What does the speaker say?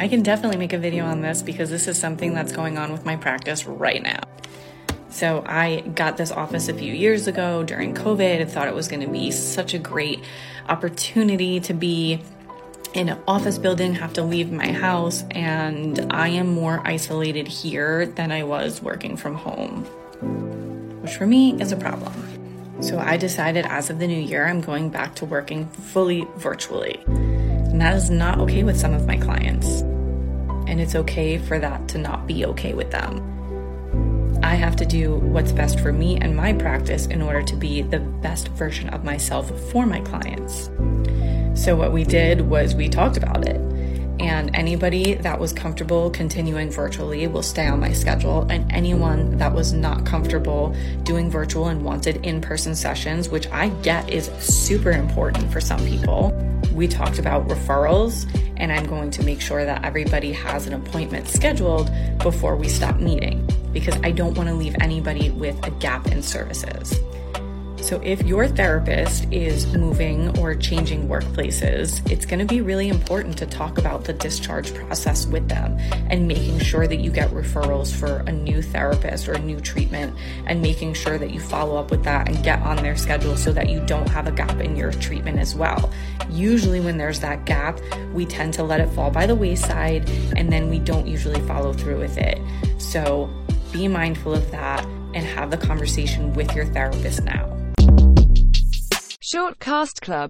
I can definitely make a video on this because this is something that's going on with my practice right now. So I got this office a few years ago during COVID. I thought it was going to be such a great opportunity to be in an office building, have to leave my house, and I am more isolated here than I was working from home, which for me is a problem. So I decided as of the new year, I'm going back to working fully virtually. And that is not okay with some of my clients. And it's okay for that to not be okay with them. I have to do what's best for me and my practice in order to be the best version of myself for my clients. So, what we did was we talked about it. And anybody that was comfortable continuing virtually will stay on my schedule. And anyone that was not comfortable doing virtual and wanted in person sessions, which I get is super important for some people, we talked about referrals. And I'm going to make sure that everybody has an appointment scheduled before we stop meeting because I don't want to leave anybody with a gap in services. So, if your therapist is moving or changing workplaces, it's going to be really important to talk about the discharge process with them and making sure that you get referrals for a new therapist or a new treatment and making sure that you follow up with that and get on their schedule so that you don't have a gap in your treatment as well. Usually, when there's that gap, we tend to let it fall by the wayside and then we don't usually follow through with it. So, be mindful of that and have the conversation with your therapist now. Short Cast Club